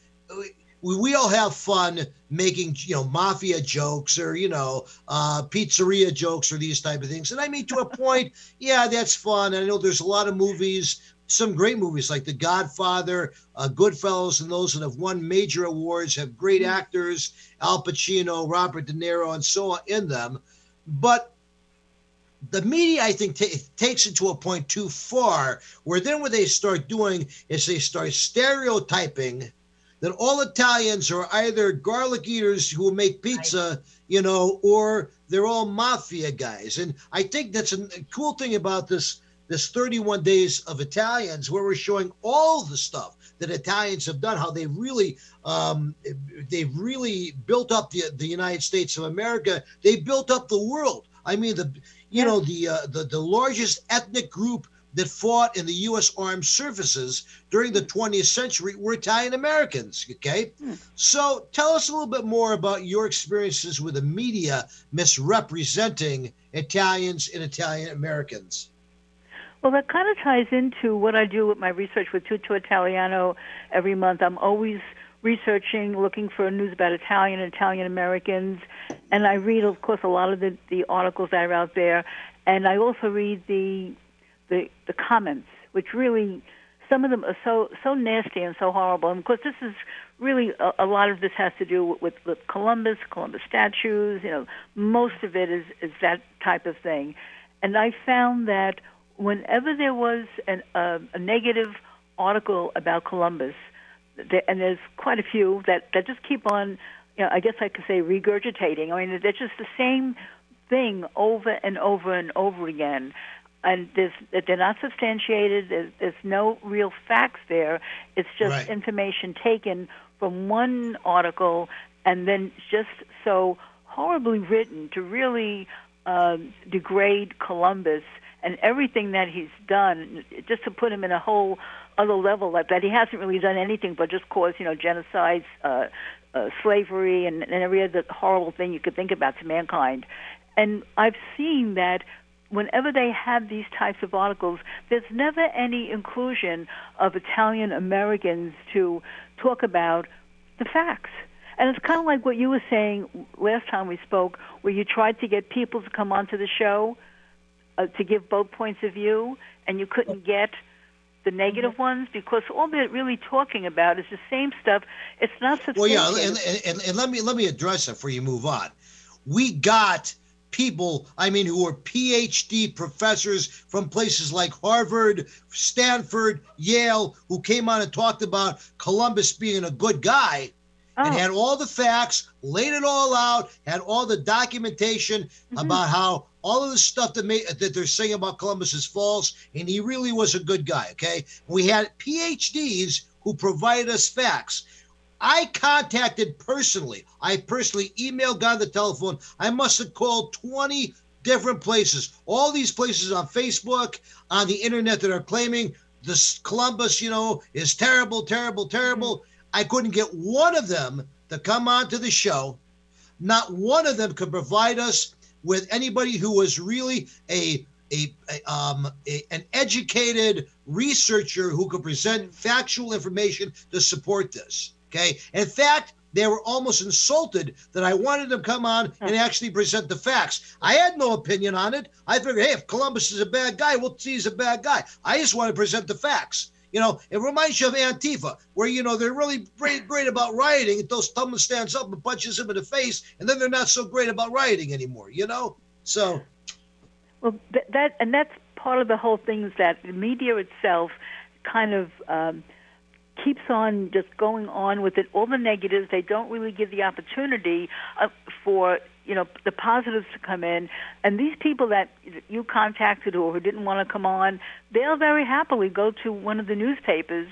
[SPEAKER 1] we, we all have fun making you know mafia jokes or you know uh, pizzeria jokes or these type of things. And i mean to a point *laughs* yeah that's fun. I know there's a lot of movies some great movies like the godfather uh, goodfellas and those that have won major awards have great mm-hmm. actors al pacino robert de niro and so on in them. But the media, I think, t- takes it to a point too far, where then what they start doing is they start stereotyping that all Italians are either garlic eaters who make pizza, you know, or they're all mafia guys. And I think that's a cool thing about this this 31 days of Italians, where we're showing all the stuff that Italians have done, how they really um, they've really built up the the United States of America. They built up the world. I mean, the you yeah. know the uh, the the largest ethnic group that fought in the U.S. Armed Services during the 20th century were Italian Americans. Okay. Hmm. So tell us a little bit more about your experiences with the media misrepresenting Italians and Italian Americans.
[SPEAKER 9] Well, that kind of ties into what I do with my research with Tutto Italiano every month. I'm always researching, looking for news about Italian and Italian Americans, and I read, of course, a lot of the, the articles that are out there, and I also read the the the comments, which really some of them are so so nasty and so horrible. And of course, this is really a, a lot of this has to do with, with, with Columbus, Columbus statues. You know, most of it is is that type of thing. And I found that whenever there was an, uh, a negative article about Columbus, there, and there's quite a few that that just keep on. You know, I guess I could say regurgitating. I mean, they're just the same thing over and over and over again and there's, they're not substantiated. There's, there's no real facts there. It's just right. information taken from one article and then just so horribly written to really uh, degrade Columbus and everything that he's done, just to put him in a whole other level like that he hasn't really done anything but just cause you know genocides, uh, uh, slavery, and, and every other horrible thing you could think about to mankind. And I've seen that whenever they have these types of articles, there's never any inclusion of Italian Americans to talk about the facts. And it's kind of like what you were saying last time we spoke, where you tried to get people to come onto the show uh, to give both points of view, and you couldn't get the negative mm-hmm. ones because all they're really talking about is the same stuff. It's not
[SPEAKER 1] Well, yeah, and, and, and let me let me address it before you move on. We got people, I mean, who are PhD professors from places like Harvard, Stanford, Yale, who came on and talked about Columbus being a good guy oh. and had all the facts, laid it all out, had all the documentation mm-hmm. about how all of the stuff that, made, that they're saying about Columbus is false, and he really was a good guy. Okay, we had PhDs who provided us facts. I contacted personally. I personally emailed, got the telephone. I must have called 20 different places. All these places on Facebook, on the internet that are claiming this Columbus, you know, is terrible, terrible, terrible. I couldn't get one of them to come on to the show. Not one of them could provide us with anybody who was really a a, a, um, a, an educated researcher who could present factual information to support this. Okay. In fact, they were almost insulted that I wanted them to come on and actually present the facts. I had no opinion on it. I figured, hey, if Columbus is a bad guy, we'll see he's a bad guy. I just want to present the facts. You know, it reminds you of Antifa, where you know they're really great, great about rioting until someone stands up and punches him in the face, and then they're not so great about rioting anymore. You know, so.
[SPEAKER 9] Well, that and that's part of the whole thing is that the media itself kind of. Um, keeps on just going on with it. All the negatives, they don't really give the opportunity uh, for you know the positives to come in. And these people that you contacted or who didn't want to come on, they'll very happily go to one of the newspapers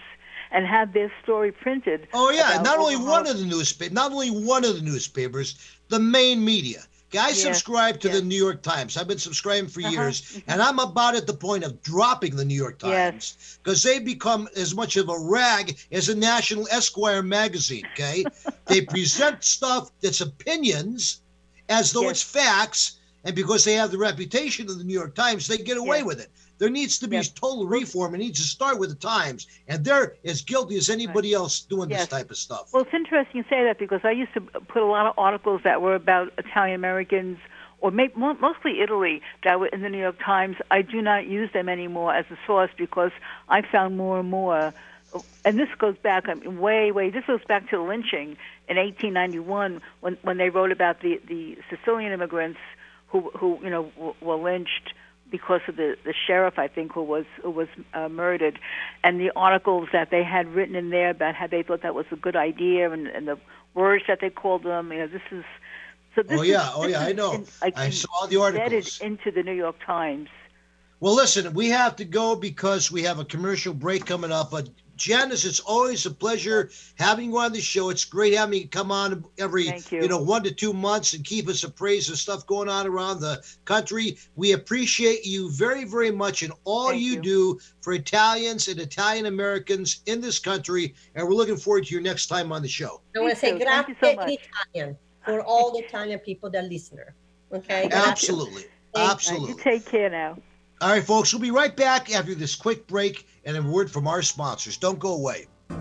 [SPEAKER 9] and have their story printed.
[SPEAKER 1] Oh yeah, not only one of the newspapers, not only one of the newspapers, the main media. I
[SPEAKER 9] Yeah,
[SPEAKER 1] subscribe to
[SPEAKER 9] yeah.
[SPEAKER 1] the New York Times. I've been subscribing for
[SPEAKER 9] Uh-huh,
[SPEAKER 1] years,
[SPEAKER 9] mhm.
[SPEAKER 1] and I'm about at the point of dropping the New York Times because they become as much of a rag as a National Enquirer magazine. Okay, *laughs* they present stuff that's opinions as though
[SPEAKER 9] Yes.
[SPEAKER 1] it's facts, and because they have the reputation of the New York Times, they get away
[SPEAKER 9] Yes.
[SPEAKER 1] with it. There needs to be total reform. It needs to start with the Times, and they're as guilty as anybody else doing
[SPEAKER 9] Yes.
[SPEAKER 1] this type of stuff.
[SPEAKER 9] Well, it's interesting you say that because I used to put a lot of articles that were about Italian Americans or mostly Italy that were in the New York Times. I do not use them anymore as a source because I found more and more. And this goes back I mean, way, way. This goes back to the lynching in 1891 when when they wrote about the the Sicilian immigrants who who you know w- were lynched because of the the sheriff I think who was who was uh, murdered, and the articles that they had written in there about how they thought that was a good idea and, and the words that they called them. You know, this is so. This
[SPEAKER 1] Oh, yeah.
[SPEAKER 9] is,
[SPEAKER 1] Oh, yeah, I know.
[SPEAKER 9] in- like,
[SPEAKER 1] I saw the
[SPEAKER 9] embedded
[SPEAKER 1] articles.
[SPEAKER 9] into the New York Times.
[SPEAKER 1] Well, listen, we have to go because we have a commercial break coming up. But Janice, it's always a pleasure having you on the show. It's great having you come on every,
[SPEAKER 9] Thank you.
[SPEAKER 1] know, one to two months and keep us appraised of stuff going on around the country. We appreciate you very, very much and all you,
[SPEAKER 9] you.
[SPEAKER 1] do for Italians and Italian Americans in this country. And we're looking forward to your next time on the show.
[SPEAKER 2] I want to say
[SPEAKER 9] too. Thank
[SPEAKER 2] grazie
[SPEAKER 9] so
[SPEAKER 2] in. Italian for all the Italian people that listener. Okay. Grazie.
[SPEAKER 1] Absolutely.
[SPEAKER 2] you.
[SPEAKER 1] Absolutely.
[SPEAKER 9] you take care now.
[SPEAKER 1] All right, folks, we'll be right back after this quick break and a word from our sponsors. Don't go away.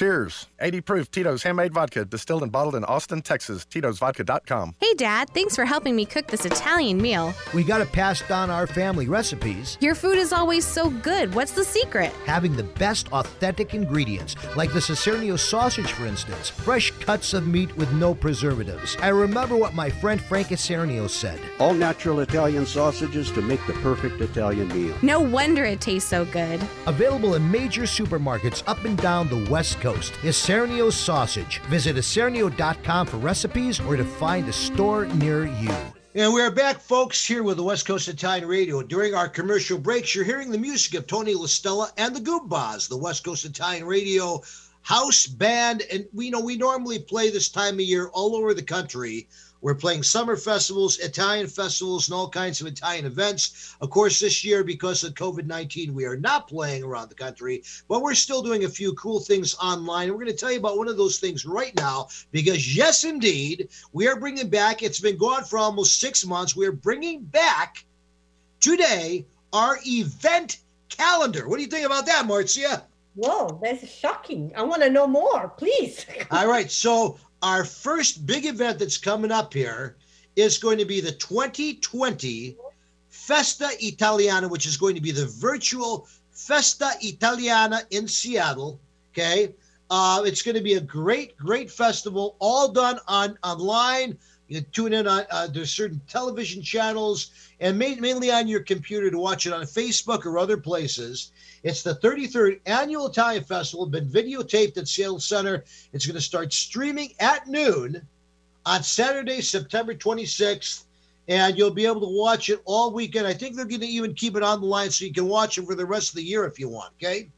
[SPEAKER 4] Cheers. 80 proof Tito's Handmade Vodka, distilled and bottled in Austin, Texas. Tito'sVodka.com.
[SPEAKER 5] Hey, Dad, thanks for helping me cook this Italian meal.
[SPEAKER 6] We got to pass down our family recipes,
[SPEAKER 5] Your food is always so good. What's the secret?
[SPEAKER 6] having the best authentic ingredients, like the Isernio sausage, for instance, fresh cuts of meat with no preservatives. I remember what my friend Frank Isernio said.
[SPEAKER 7] All natural Italian sausages to make the perfect Italian meal.
[SPEAKER 5] No wonder it tastes so good.
[SPEAKER 6] Available in major supermarkets up and down the West Coast. Isernio Sausage. Visit isernio.com for recipes or to find a store near you.
[SPEAKER 1] And we're back, folks, here with the West Coast Italian Radio. During our commercial breaks, you're hearing the music of Tony LaStella and the Goombas, the West Coast Italian Radio house band. And we know we normally play this time of year all over the country. We're playing summer festivals, Italian festivals, and all kinds of Italian events. Of course, this year, because of COVID 19, we are not playing around the country, but we're still doing a few cool things online. And we're going to tell you about one of those things right now because, yes, indeed, we are bringing back, it's been gone for almost six months. We're bringing back today our event calendar. What do you think about that, Marcia?
[SPEAKER 2] Whoa, that's shocking. I want to know more, please. *laughs*
[SPEAKER 1] All right. So, our first big event that's coming up here is going to be the 2020 Festa Italiana, which is going to be the virtual Festa Italiana in Seattle. Okay. Uh, it's going to be a great, great festival, all done on online. You tune in on uh, there's certain television channels and ma- mainly on your computer to watch it on Facebook or other places. It's the 33rd annual Italian Festival, been videotaped at Seattle Center. It's going to start streaming at noon on Saturday, September 26th, and you'll be able to watch it all weekend. I think they're going to even keep it on the line so you can watch it for the rest of the year if you want. Okay.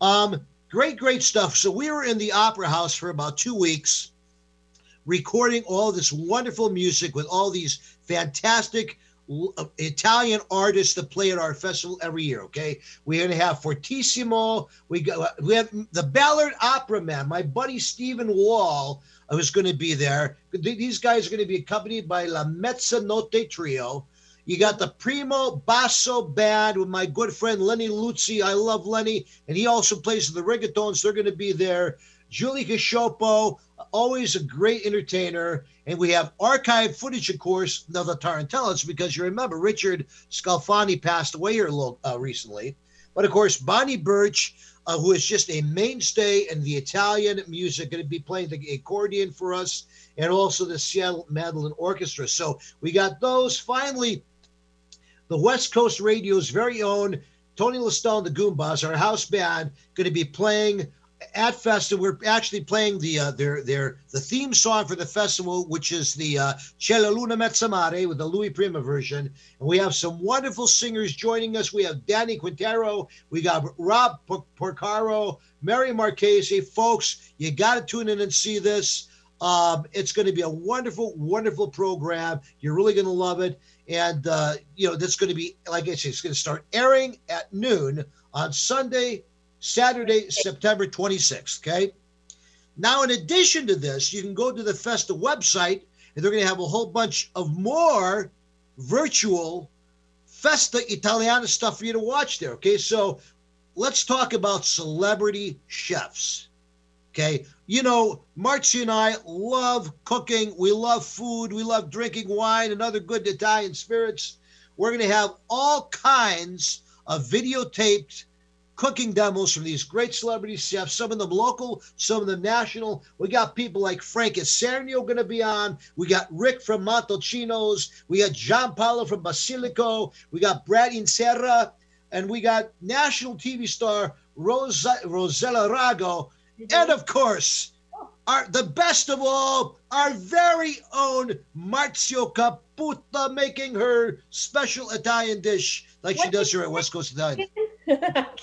[SPEAKER 1] Um, great, great stuff. So we were in the Opera House for about two weeks, recording all this wonderful music with all these fantastic Italian artists that play at our festival every year. Okay, we're gonna have Fortissimo. We got we have the Ballard Opera Man. My buddy Stephen Wall uh, who's going to be there. These guys are going to be accompanied by La Mezza Notte Trio. You got the Primo Basso Band with my good friend Lenny Luzzi. I love Lenny, and he also plays the Rigatons. They're going to be there. Julie Casciopo, always a great entertainer. And we have archived footage, of course, of the Tarantellas, because you remember Richard Scalfani passed away here uh, recently. But of course, Bonnie Birch, uh, who is just a mainstay in the Italian music, going to be playing the accordion for us, and also the Seattle Mandolin Orchestra. So we got those. Finally, the West Coast Radio's very own Tony LaStella, the Goombas, our house band, going to be playing at Festa. We're actually playing the uh, their their the theme song for the festival, which is the uh, C'è Luna Mezzamare with the Louis Prima version. And we have some wonderful singers joining us. We have Danny Quintero, we got Rob Porcaro, Mary Marchese. Folks, you got to tune in and see this. Um, it's going to be a wonderful, wonderful program. You're really going to love it. And, uh, you know, that's going to be, like I said, it's going to start airing at noon on Sunday, Saturday, September 26th. Okay. Now, in addition to this, you can go to the Festa website and they're going to have a whole bunch of more virtual Festa Italiana stuff for you to watch there. Okay. So let's talk about celebrity chefs. Okay. You know, Marcy and I love cooking. We love food. We love drinking wine and other good Italian spirits. We're going to have all kinds of videotaped cooking demos from these great celebrity chefs, some of them local, some of them national. We got people like Frank Isernio going to be on. We got Rick from Montalcino's. We got Giampaolo from Basilico. We got Brad Inserra. And we got national TV star Rosa, Rossella Rago and of course, our the best of all, our very own Marzio Caputa making her special Italian dish like what she does here at West Coast Italian. *laughs*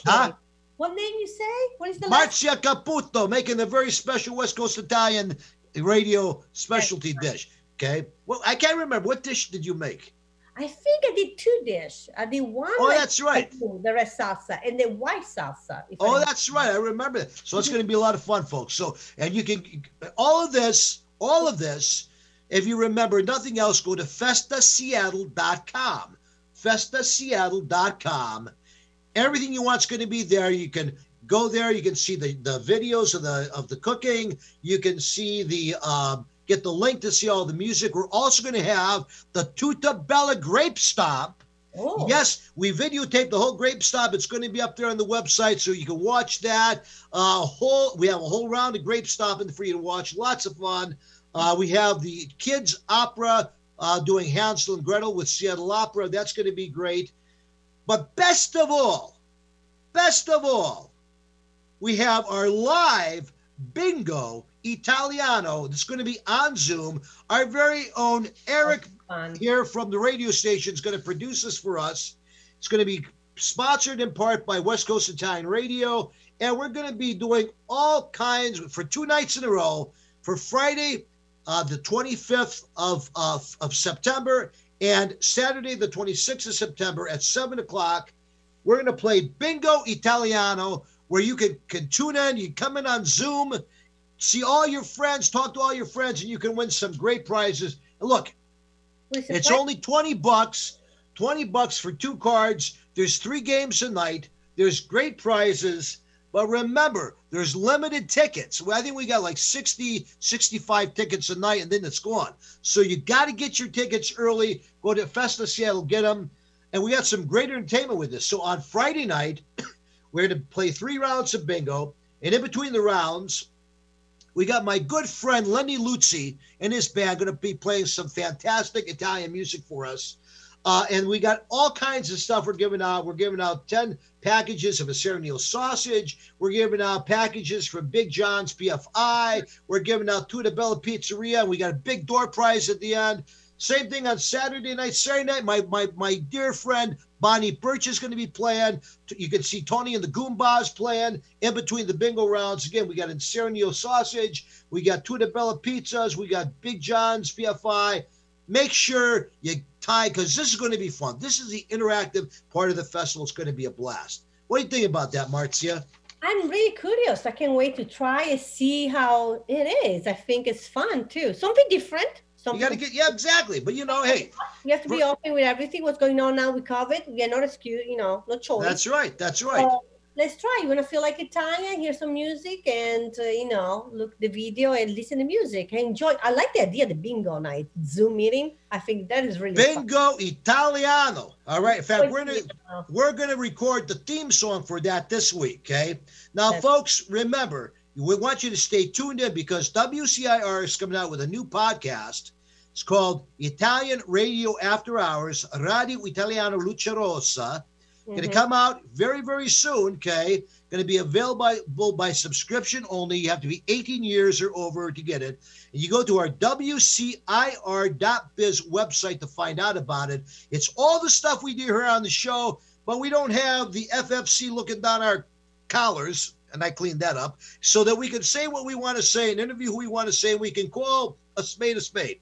[SPEAKER 2] huh? What name you say? What is the
[SPEAKER 1] Marzia last? Caputo making a very special West Coast Italian radio specialty dish. Okay. Well, I can't remember what dish did you make.
[SPEAKER 2] I think I did two dish. I did one.
[SPEAKER 1] Oh, that's right.
[SPEAKER 2] The red salsa and the white salsa.
[SPEAKER 1] Oh, that's right. I remember that. So it's going to be a lot of fun, folks. So, and you can, all of this, all of this, if you remember nothing else, go to festaseattle.com. Festaseattle.com. Everything you want is going to be there. You can go there. You can see the, the videos of the of the cooking. You can see the um, Get the link to see all the music. We're also going to have the Tutta Bella Grape Stop. Oh. Yes, we videotaped the whole grape stop. It's going to be up there on the website, so you can watch that. Uh, whole we have a whole round of grape stomping for you to watch. Lots of fun. Uh, we have the kids opera uh, doing Hansel and Gretel with Seattle Opera. That's going to be great. But best of all, best of all, we have our live bingo Italiano that's going to be on Zoom. Our very own Eric here from the radio station is going to produce this for us. It's going to be sponsored in part by West Coast Italian Radio. And we're going to be doing all kinds for two nights in a row for Friday, uh, the 25th of, of, of September, and Saturday, the 26th of September at 7 o'clock. We're going to play Bingo Italiano, where you can, can tune in. You come in on Zoom see all your friends, talk to all your friends, and you can win some great prizes. And look, it's only 20 bucks, 20 bucks for two cards. There's three games a night. There's great prizes. But remember, there's limited tickets. I think we got like 60, 65 tickets a night, and then it's gone. So you got to get your tickets early. Go to Festa Seattle, get them. And we got some great entertainment with this. So on Friday night, *clears throat* we're going to play three rounds of bingo. And in between the rounds, we got my good friend Lenny Luzzi and his band going to be playing some fantastic Italian music for us. Uh, and we got all kinds of stuff we're giving out. We're giving out 10 packages of Isernio sausage. We're giving out packages from Big John's PFI. We're giving out Tutta Bella Pizzeria. And we got a big door prize at the end. Same thing on Saturday night. Saturday night, my my my dear friend Bonnie Birch is going to be playing. You can see Tony and the Goombas playing in between the bingo rounds. Again, we got Isernio sausage, we got Tutta Bella pizzas, we got Big John's PFI. Make sure you tie because this is going to be fun. This is the interactive part of the festival. It's going to be a blast. What do you think about that, Marcia?
[SPEAKER 2] I'm really curious. I can't wait to try and see how it is. I think it's fun too. Something different.
[SPEAKER 1] Something you got to get yeah, exactly. But you know, hey,
[SPEAKER 2] you have to be open with everything. What's going on now with COVID? We are not excuse, you know, no choice.
[SPEAKER 1] That's right. That's right. So
[SPEAKER 2] let's try. You want to feel like Italian? Hear some music and uh, you know, look the video and listen to music. Enjoy. I like the idea, the bingo night Zoom meeting. I think that is really
[SPEAKER 1] bingo fun. Italiano. All right. In fact, we're gonna we're gonna record the theme song for that this week. Okay. Now, That's folks, remember we want you to stay tuned in because WCIR is coming out with a new podcast it's called Italian Radio After Hours, Radio Italiano Luce Rossa. Going to
[SPEAKER 2] mm-hmm.
[SPEAKER 1] come out very, very soon. Okay. Going to be available by subscription only. You have to be 18 years or over to get it. And you go to our WCIR.biz website to find out about it. It's all the stuff we do here on the show, but we don't have the FCC looking down our collars. And I cleaned that up so that we can say what we want to say and interview who we want to say. We can call a spade a spade.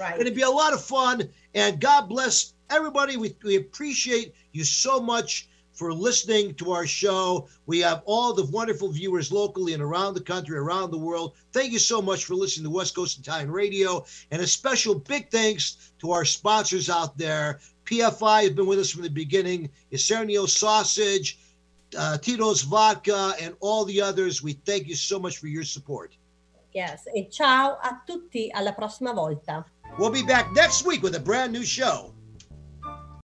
[SPEAKER 2] Right.
[SPEAKER 1] It'll be a lot of fun. And God bless everybody. We, we appreciate you so much for listening to our show. We have all the wonderful viewers locally and around the country, around the world. Thank you so much for listening to West Coast Italian Radio. And a special big thanks to our sponsors out there. PFI has been with us from the beginning. Isernio Sausage, uh, Tito's Vodka, and all the others. We thank you so much for your support.
[SPEAKER 2] Yes. and ciao a tutti, alla prossima volta.
[SPEAKER 1] We'll be back next week with a brand new show.